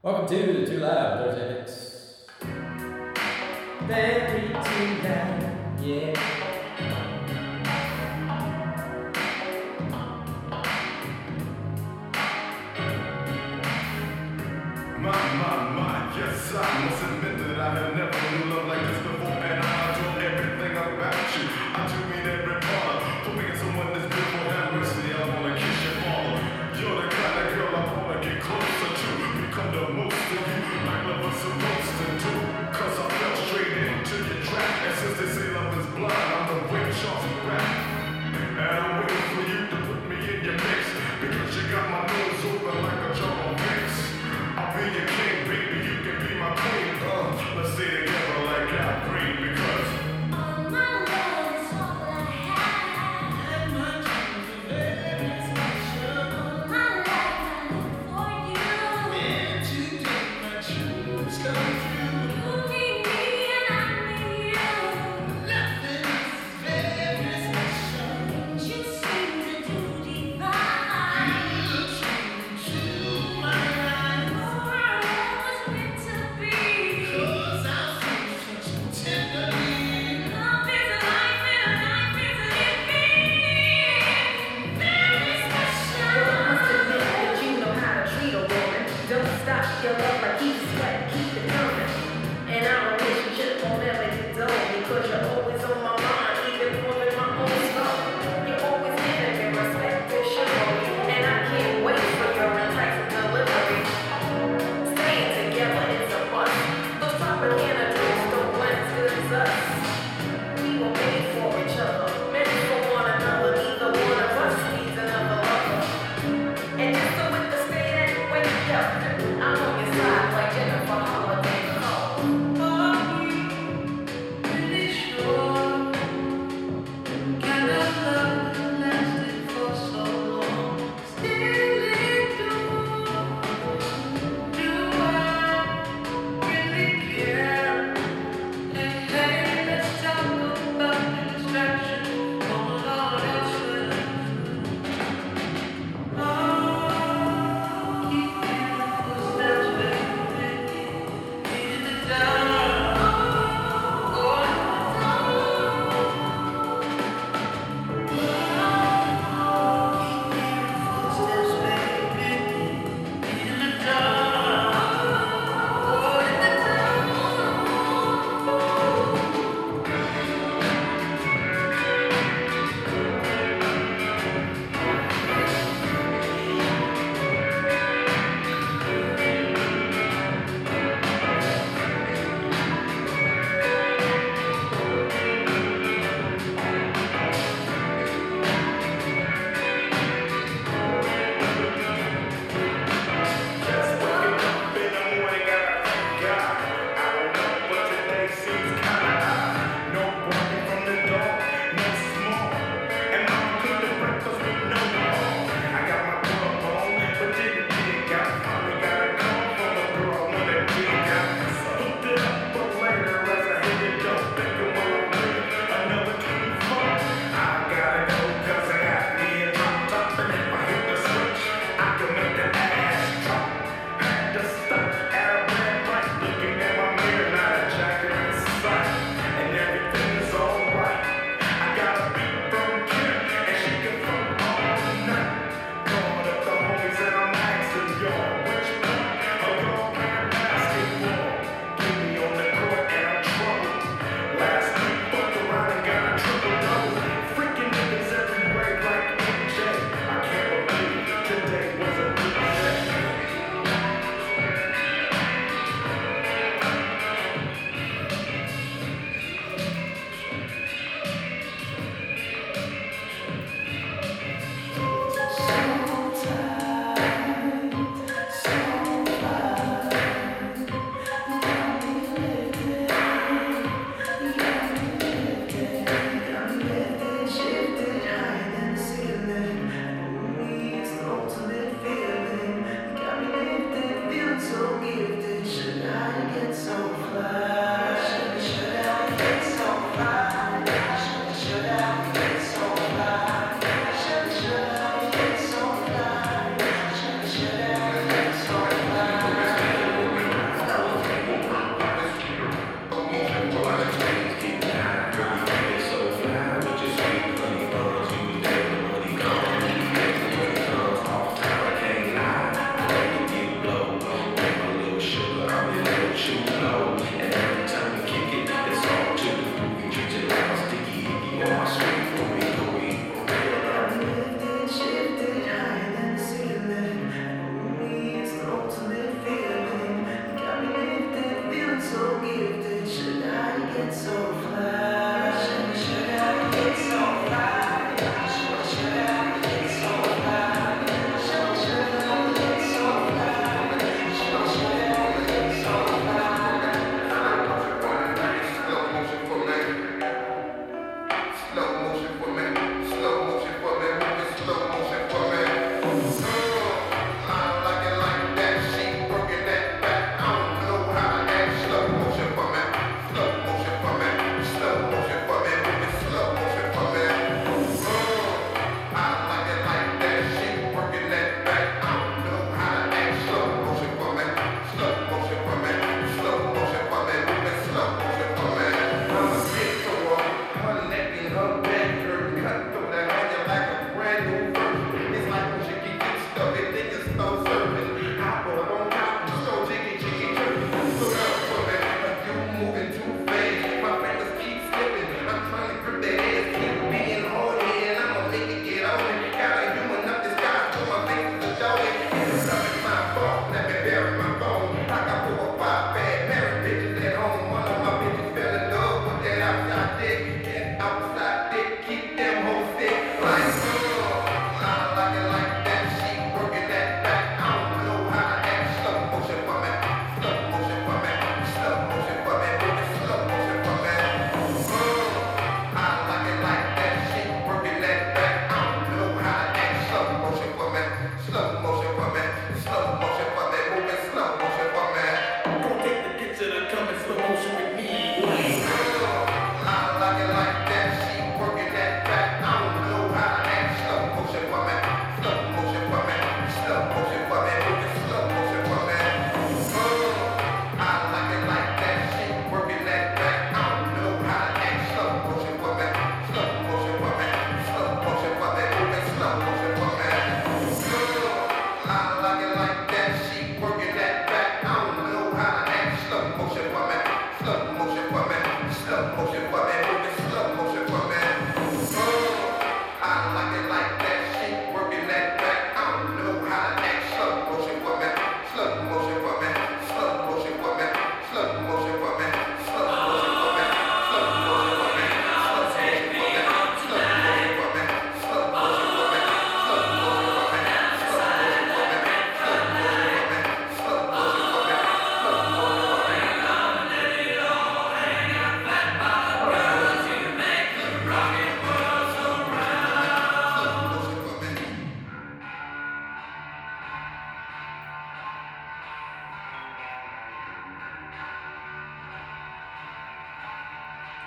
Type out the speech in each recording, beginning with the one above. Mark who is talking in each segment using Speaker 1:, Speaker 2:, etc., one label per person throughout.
Speaker 1: Welcome to the Two Loud Thursday Mix. Very too loud, yeah.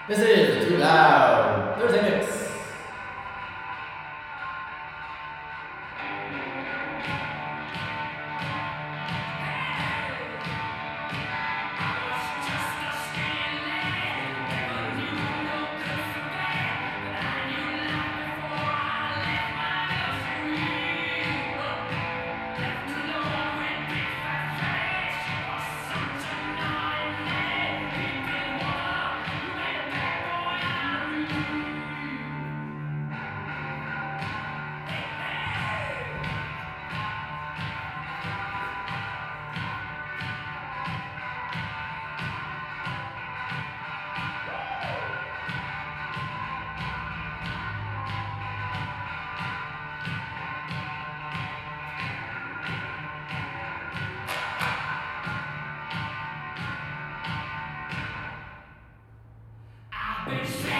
Speaker 2: This is
Speaker 3: Too Loud Thursday Mix.
Speaker 4: Be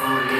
Speaker 5: Thank